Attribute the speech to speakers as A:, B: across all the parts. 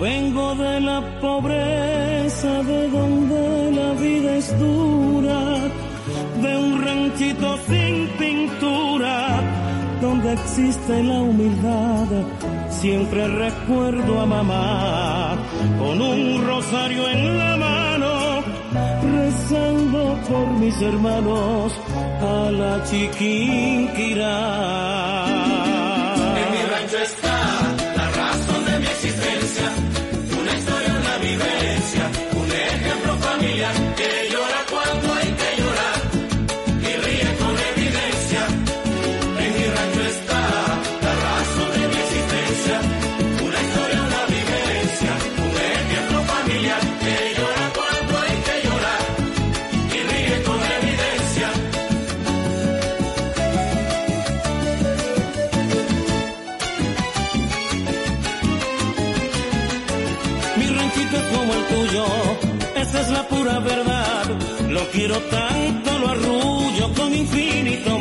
A: Vengo de la pobreza, de donde la vida es dura, de un ranchito sin pintura, donde existe la humildad. Siempre recuerdo a mamá con un rosario en la mano, rezando por mis hermanos a la chiquinquirá. Lo quiero tanto, lo arrullo con infinita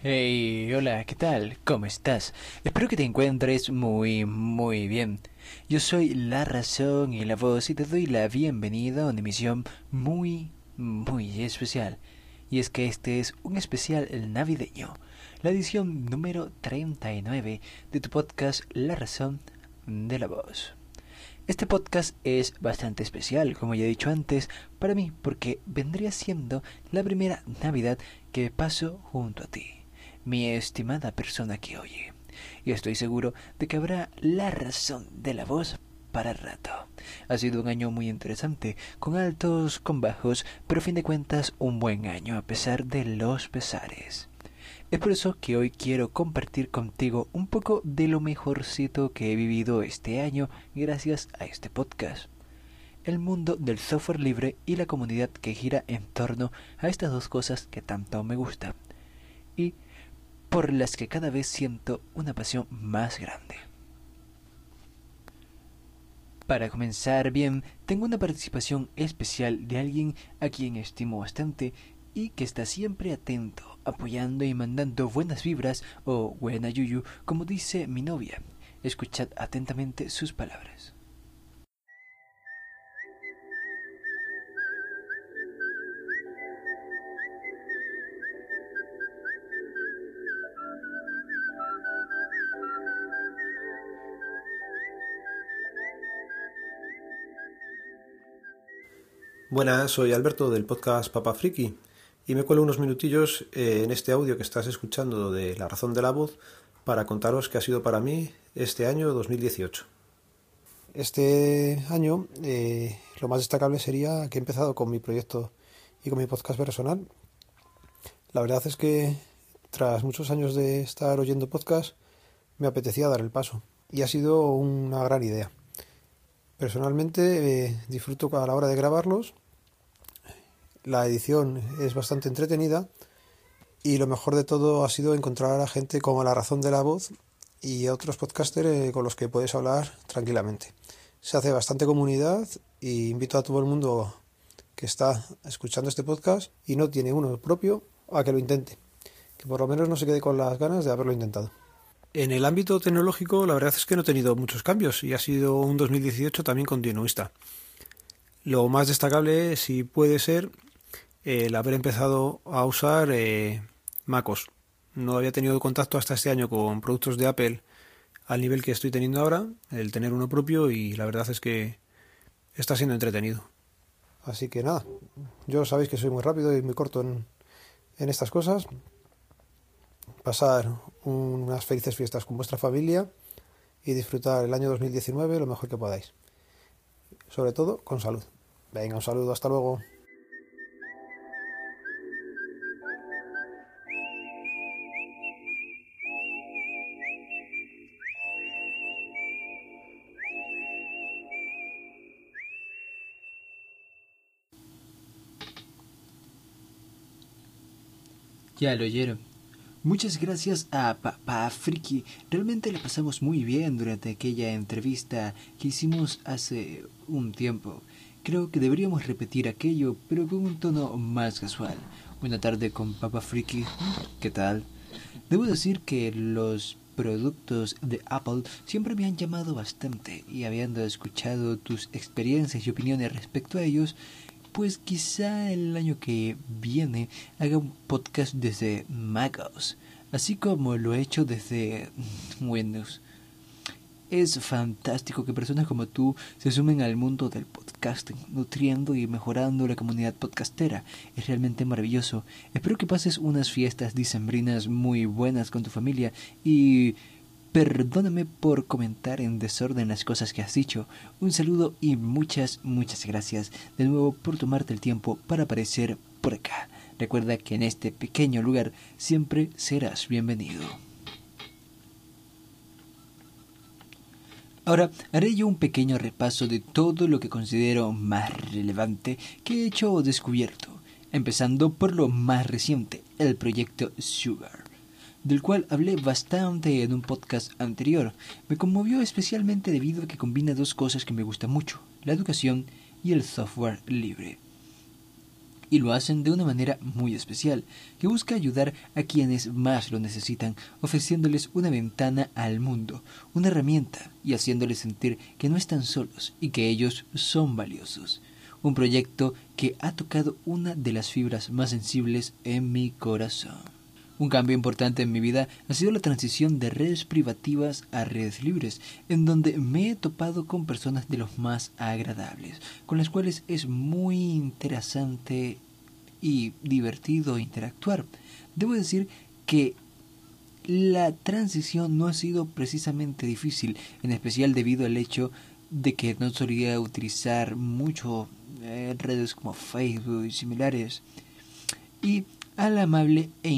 B: Hey, hola, ¿qué tal? ¿Cómo estás? Espero que te encuentres muy, muy bien. Yo soy La Razón y la Voz y te doy la bienvenida a una emisión muy, muy especial. Y es que este es un especial navideño, la edición número 39 de tu podcast La Razón de la Voz. Este podcast es bastante especial, como ya he dicho antes, para mí, porque vendría siendo la primera Navidad que paso junto a ti, mi estimada persona que oye. Y estoy seguro de que habrá la razón de la voz para rato. Ha sido un año muy interesante, con altos, con bajos, pero a fin de cuentas un buen año a pesar de los pesares. Es por eso que hoy quiero compartir contigo un poco de lo mejorcito que he vivido este año gracias a este podcast. El mundo del software libre y la comunidad que gira en torno a estas dos cosas que tanto me gustan y por las que cada vez siento una pasión más grande. Para comenzar bien, tengo una participación especial de alguien a quien estimo bastante y que está siempre atento, apoyando y mandando buenas vibras o buena yuyu, como dice mi novia. Escuchad atentamente sus palabras.
C: Buenas, soy Alberto del podcast Papa Friki y me cuelo unos minutillos eh, en este audio que estás escuchando de La Razón de la Voz para contaros qué ha sido para mí este año 2018. Este año eh, lo más destacable sería que he empezado con mi proyecto y con mi podcast personal. La verdad es que tras muchos años de estar oyendo podcast me apetecía dar el paso y ha sido una gran idea. Personalmente eh, disfruto a la hora de grabarlos. La edición es bastante entretenida y lo mejor de todo ha sido encontrar a gente como La Razón de la Voz y otros podcasters eh, con los que puedes hablar tranquilamente. Se hace bastante comunidad y invito a todo el mundo que está escuchando este podcast y no tiene uno propio a que lo intente. Que por lo menos no se quede con las ganas de haberlo intentado. En el ámbito tecnológico, la verdad es que no he tenido muchos cambios y ha sido un 2018 también continuista. Lo más destacable, si puede ser, el haber empezado a usar eh, MacOS. No había tenido contacto hasta este año con productos de Apple al nivel que estoy teniendo ahora, el tener uno propio y la verdad es que está siendo entretenido. Así que nada, yo sabéis que soy muy rápido y muy corto en, en estas cosas, pasar unas felices fiestas con vuestra familia y disfrutar el año 2019 lo mejor que podáis. Sobre todo con salud. Venga, un saludo, hasta luego.
B: Ya lo oyeron. Muchas gracias a Papá Friki. Realmente le pasamos muy bien durante aquella entrevista que hicimos hace un tiempo. Creo que deberíamos repetir aquello, pero con un tono más casual. Buena tarde con Papa Friki. ¿Qué tal? Debo decir que los productos de Apple siempre me han llamado bastante y habiendo escuchado tus experiencias y opiniones respecto a ellos, pues quizá el año que viene haga un podcast desde MacOS, así como lo he hecho desde Windows. Es fantástico que personas como tú se sumen al mundo del podcasting, nutriendo y mejorando la comunidad podcastera. Es realmente maravilloso. Espero que pases unas fiestas dicembrinas muy buenas con tu familia y perdóname por comentar en desorden las cosas que has dicho. Un saludo y muchas, muchas gracias de nuevo por tomarte el tiempo para aparecer por acá. Recuerda que en este pequeño lugar siempre serás bienvenido. Ahora haré yo un pequeño repaso de todo lo que considero más relevante que he hecho o descubierto, empezando por lo más reciente, el proyecto Sugar, del cual hablé bastante en un podcast anterior. Me conmovió especialmente debido a que combina dos cosas que me gustan mucho, la educación y el software libre y lo hacen de una manera muy especial, que busca ayudar a quienes más lo necesitan, ofreciéndoles una ventana al mundo, una herramienta y haciéndoles sentir que no están solos y que ellos son valiosos. Un proyecto que ha tocado una de las fibras más sensibles en mi corazón. Un cambio importante en mi vida ha sido la transición de redes privativas a redes libres, en donde me he topado con personas de los más agradables, con las cuales es muy interesante y divertido interactuar. Debo decir que la transición no ha sido precisamente difícil, en especial debido al hecho de que no solía utilizar mucho eh, redes como Facebook y similares. Y e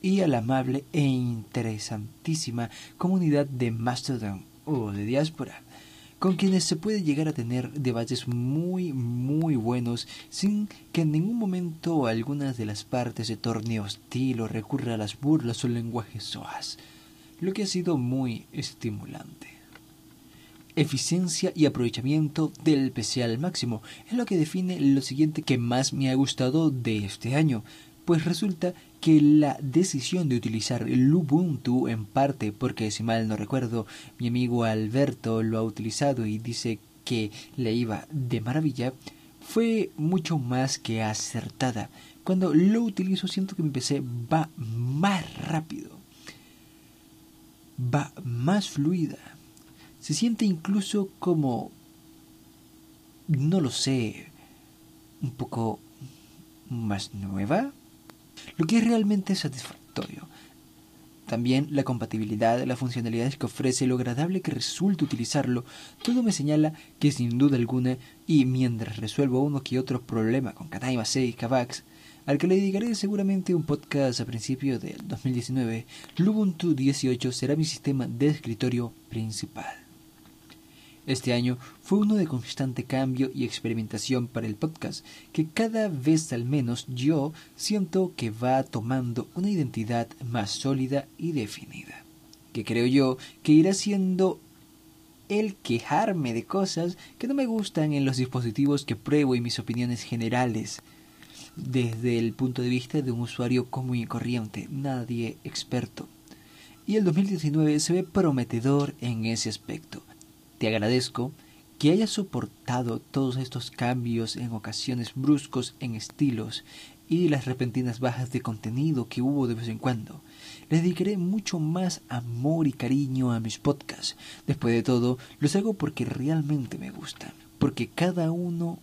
B: y a la amable e interesantísima comunidad de Mastodon o de diáspora, con quienes se puede llegar a tener debates muy muy buenos sin que en ningún momento algunas de las partes se torne hostil o recurra a las burlas o lenguajes soas, lo que ha sido muy estimulante eficiencia y aprovechamiento del PC al máximo, es lo que define lo siguiente que más me ha gustado de este año, pues resulta que la decisión de utilizar el Ubuntu en parte porque si mal no recuerdo mi amigo Alberto lo ha utilizado y dice que le iba de maravilla fue mucho más que acertada. Cuando lo utilizo siento que mi PC va más rápido, va más fluida, se siente incluso como, no lo sé, un poco más nueva, lo que es realmente satisfactorio. También la compatibilidad, las funcionalidades que ofrece, lo agradable que resulta utilizarlo, todo me señala que sin duda alguna, y mientras resuelvo uno que otro problema con Kanaima 6 Kavax, al que le dedicaré seguramente un podcast a principios del 2019, Lubuntu 18 será mi sistema de escritorio principal. Este año fue uno de constante cambio y experimentación para el podcast, que cada vez al menos yo siento que va tomando una identidad más sólida y definida, que creo yo que irá siendo el quejarme de cosas que no me gustan en los dispositivos que pruebo y mis opiniones generales, desde el punto de vista de un usuario común y corriente, nadie experto. Y el 2019 se ve prometedor en ese aspecto te agradezco que hayas soportado todos estos cambios en ocasiones bruscos en estilos y las repentinas bajas de contenido que hubo de vez en cuando. Le dedicaré mucho más amor y cariño a mis podcasts. Después de todo, los hago porque realmente me gustan, porque cada uno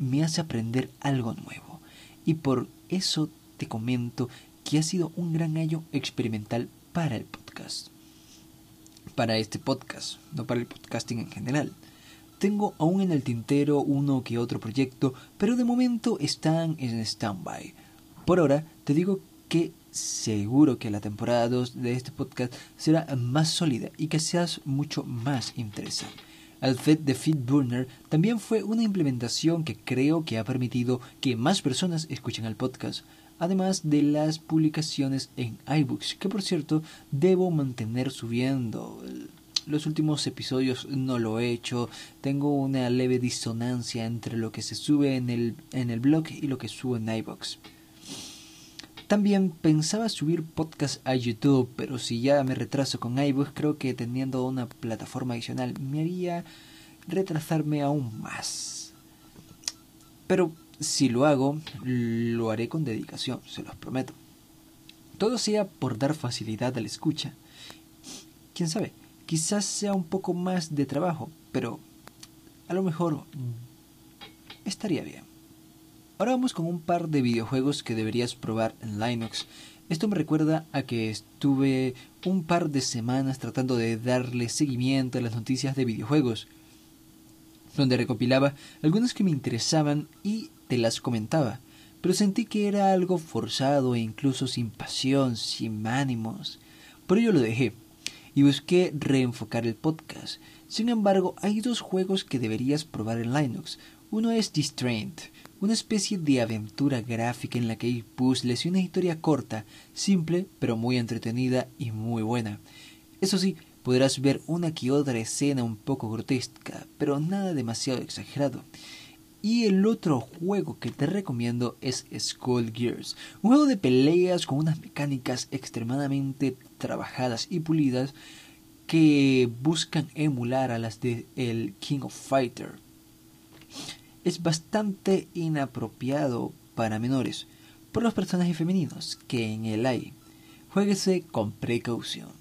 B: me hace aprender algo nuevo. Y por eso te comento que ha sido un gran año experimental para el podcast para este podcast, no para el podcasting en general. Tengo aún en el tintero uno que otro proyecto, pero de momento están en stand-by. Por ahora, te digo que seguro que la temporada 2 de este podcast será más sólida y que seas mucho más interesante. El FED de FeedBurner también fue una implementación que creo que ha permitido que más personas escuchen el podcast. Además de las publicaciones en iBooks, que por cierto debo mantener subiendo. Los últimos episodios no lo he hecho, tengo una leve disonancia entre lo que se sube en el, en el blog y lo que subo en iBooks. También pensaba subir podcast a YouTube, pero si ya me retraso con iBooks, creo que teniendo una plataforma adicional me haría retrasarme aún más. Pero si lo hago, lo haré con dedicación, se los prometo. Todo sea por dar facilidad a la escucha. Quién sabe, quizás sea un poco más de trabajo, pero a lo mejor estaría bien. Ahora vamos con un par de videojuegos que deberías probar en Linux. Esto me recuerda a que estuve un par de semanas tratando de darle seguimiento a las noticias de videojuegos, donde recopilaba algunas que me interesaban y te las comentaba, pero sentí que era algo forzado e incluso sin pasión, sin ánimos. Por ello lo dejé y busqué reenfocar el podcast. Sin embargo, hay dos juegos que deberías probar en Linux. Uno es Distrained, una especie de aventura gráfica en la que hay puzzles y una historia corta, simple pero muy entretenida y muy buena. Eso sí, podrás ver una que otra escena un poco grotesca, pero nada demasiado exagerado. Y el otro juego que te recomiendo es Skull Gears, un juego de peleas con unas mecánicas extremadamente trabajadas y pulidas que buscan emular a las de el King of Fighter es bastante inapropiado para menores por los personajes femeninos que en él hay. Jueguese con precaución.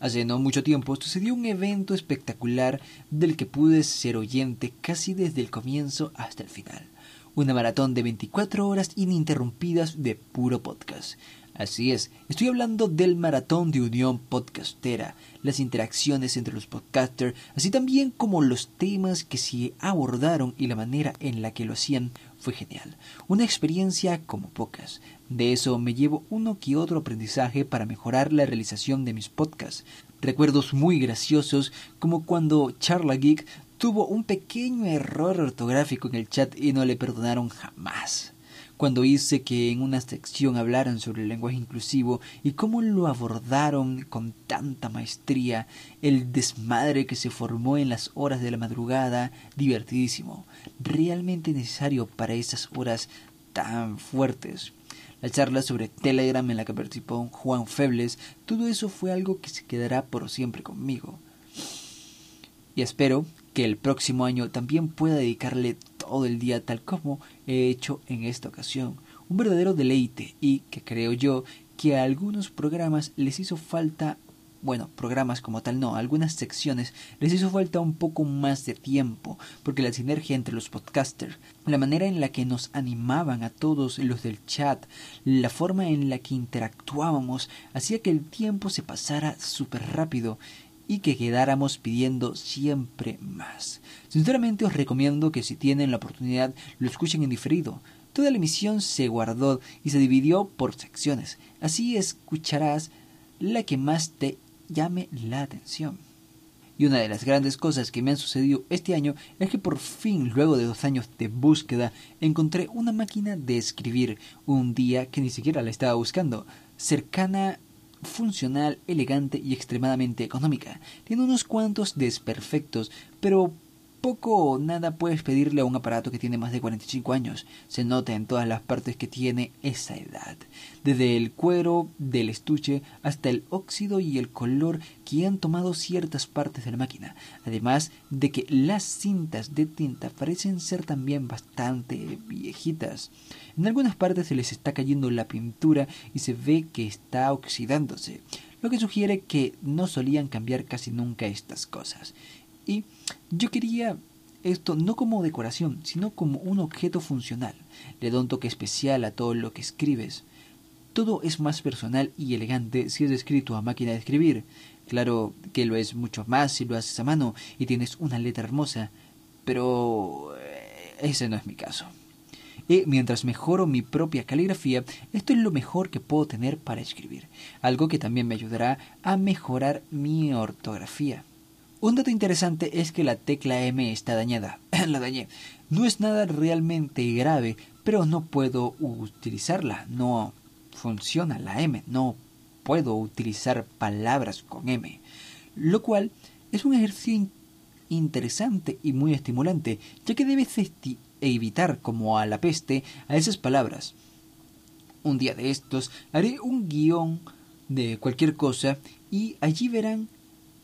B: Hace no mucho tiempo sucedió un evento espectacular del que pude ser oyente casi desde el comienzo hasta el final. Una maratón de 24 horas ininterrumpidas de puro podcast. Así es, estoy hablando del maratón de Unión Podcastera, las interacciones entre los podcasters, así también como los temas que se abordaron y la manera en la que lo hacían fue genial. Una experiencia como pocas. De eso me llevo uno que otro aprendizaje para mejorar la realización de mis podcasts. Recuerdos muy graciosos como cuando Charla Geek tuvo un pequeño error ortográfico en el chat y no le perdonaron jamás cuando hice que en una sección hablaran sobre el lenguaje inclusivo y cómo lo abordaron con tanta maestría, el desmadre que se formó en las horas de la madrugada, divertidísimo, realmente necesario para esas horas tan fuertes. La charla sobre Telegram en la que participó Juan Febles, todo eso fue algo que se quedará por siempre conmigo. Y espero que el próximo año también pueda dedicarle todo el día tal como he hecho en esta ocasión. Un verdadero deleite y que creo yo que a algunos programas les hizo falta bueno, programas como tal no, algunas secciones les hizo falta un poco más de tiempo, porque la sinergia entre los podcasters, la manera en la que nos animaban a todos los del chat, la forma en la que interactuábamos, hacía que el tiempo se pasara súper rápido y que quedáramos pidiendo siempre más. Sinceramente os recomiendo que si tienen la oportunidad lo escuchen en diferido. Toda la emisión se guardó y se dividió por secciones. Así escucharás la que más te llame la atención. Y una de las grandes cosas que me han sucedido este año es que por fin, luego de dos años de búsqueda, encontré una máquina de escribir un día que ni siquiera la estaba buscando, cercana funcional, elegante y extremadamente económica. Tiene unos cuantos desperfectos, pero poco o nada puedes pedirle a un aparato que tiene más de 45 años. Se nota en todas las partes que tiene esa edad. Desde el cuero del estuche hasta el óxido y el color que han tomado ciertas partes de la máquina. Además de que las cintas de tinta parecen ser también bastante viejitas. En algunas partes se les está cayendo la pintura y se ve que está oxidándose. Lo que sugiere que no solían cambiar casi nunca estas cosas. Y yo quería esto no como decoración, sino como un objeto funcional. Le da un toque especial a todo lo que escribes. Todo es más personal y elegante si es escrito a máquina de escribir. Claro que lo es mucho más si lo haces a mano y tienes una letra hermosa, pero eh, ese no es mi caso. Y mientras mejoro mi propia caligrafía, esto es lo mejor que puedo tener para escribir, algo que también me ayudará a mejorar mi ortografía. Un dato interesante es que la tecla M está dañada. la dañé. No es nada realmente grave, pero no puedo utilizarla, no funciona la M, no puedo utilizar palabras con M, lo cual es un ejercicio interesante y muy estimulante, ya que debes evitar como a la peste a esas palabras. Un día de estos haré un guion de cualquier cosa y allí verán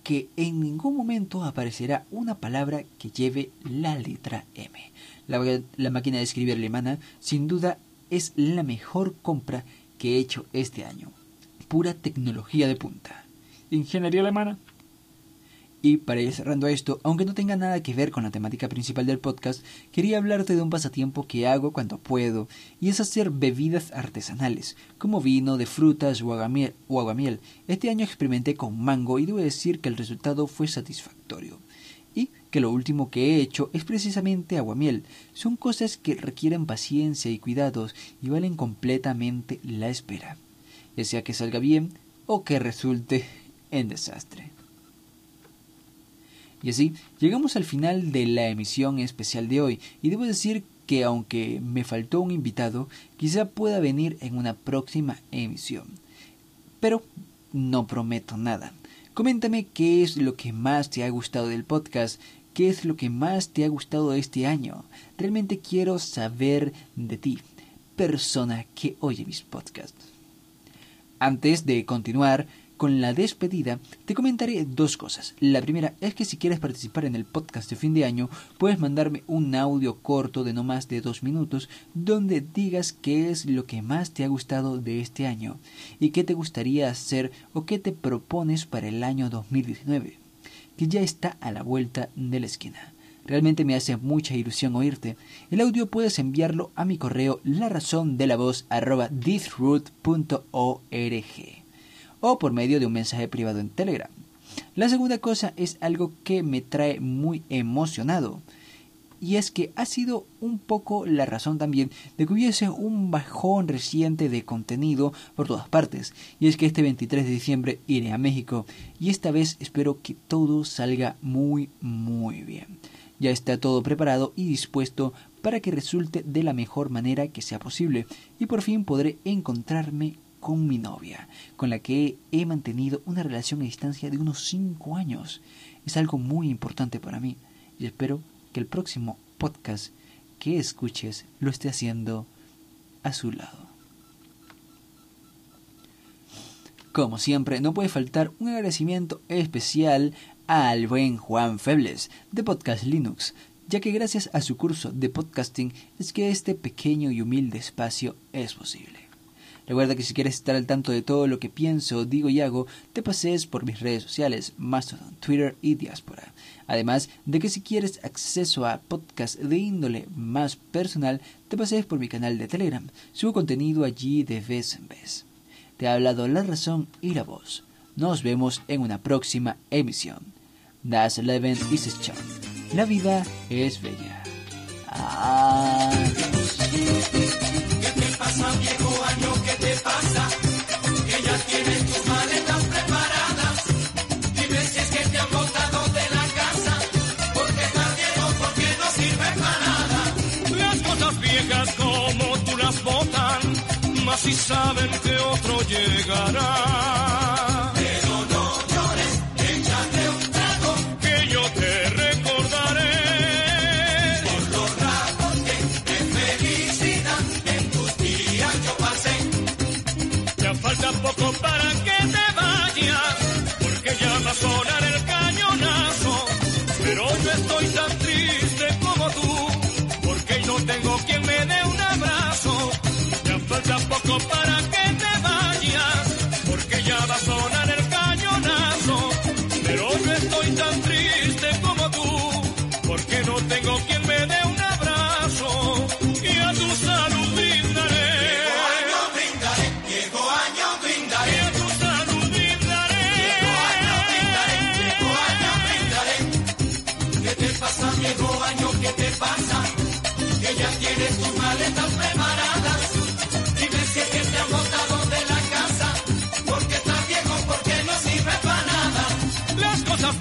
B: que en ningún momento aparecerá una palabra que lleve la letra M. La, la, máquina de escribir alemana sin duda es la mejor compra que he hecho este año. Pura tecnología de punta. Ingeniería alemana. Y para ir cerrando esto, aunque no tenga nada que ver con la temática principal del podcast, quería hablarte de un pasatiempo que hago cuando puedo, y es hacer bebidas artesanales, como vino de frutas o aguamiel. Este año experimenté con mango y debo decir que el resultado fue satisfactorio. Y que lo último que he hecho es precisamente aguamiel. Son cosas que requieren paciencia y cuidados y valen completamente la espera, ya sea que salga bien o que resulte en desastre. Y así llegamos al final de la emisión especial de hoy y debo decir que aunque me faltó un invitado, quizá pueda venir en una próxima emisión. Pero no prometo nada. Coméntame qué es lo que más te ha gustado del podcast, qué es lo que más te ha gustado este año. Realmente quiero saber de ti, persona que oye mis podcasts. Antes de continuar, con la despedida, te comentaré dos cosas. La primera es que si quieres participar en el podcast de fin de año, puedes mandarme un audio corto de no más de dos minutos donde digas qué es lo que más te ha gustado de este año y qué te gustaría hacer o qué te propones para el año 2019, que ya está a la vuelta de la esquina. Realmente me hace mucha ilusión oírte. El audio puedes enviarlo a mi correo la razón de la voz o por medio de un mensaje privado en Telegram. La segunda cosa es algo que me trae muy emocionado. Y es que ha sido un poco la razón también de que hubiese un bajón reciente de contenido por todas partes. Y es que este 23 de diciembre iré a México y esta vez espero que todo salga muy muy bien. Ya está todo preparado y dispuesto para que resulte de la mejor manera que sea posible y por fin podré encontrarme con mi novia, con la que he mantenido una relación a distancia de unos 5 años. Es algo muy importante para mí y espero que el próximo podcast que escuches lo esté haciendo a su lado. Como siempre, no puede faltar un agradecimiento especial al buen Juan Febles de Podcast Linux, ya que gracias a su curso de podcasting es que este pequeño y humilde espacio es posible. Recuerda que si quieres estar al tanto de todo lo que pienso, digo y hago, te pases por mis redes sociales, Mastodon, Twitter y Diaspora. Además de que si quieres acceso a podcasts de índole más personal, te pases por mi canal de Telegram. Subo contenido allí de vez en vez. Te ha hablado la razón y la voz. Nos vemos en una próxima emisión. Das Leben ist schön. La vida es bella. Adiós
D: si
A: saben que otro llegará.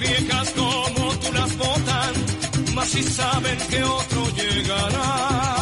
A: Viejas como tú las botan, más si saben que otro llegará.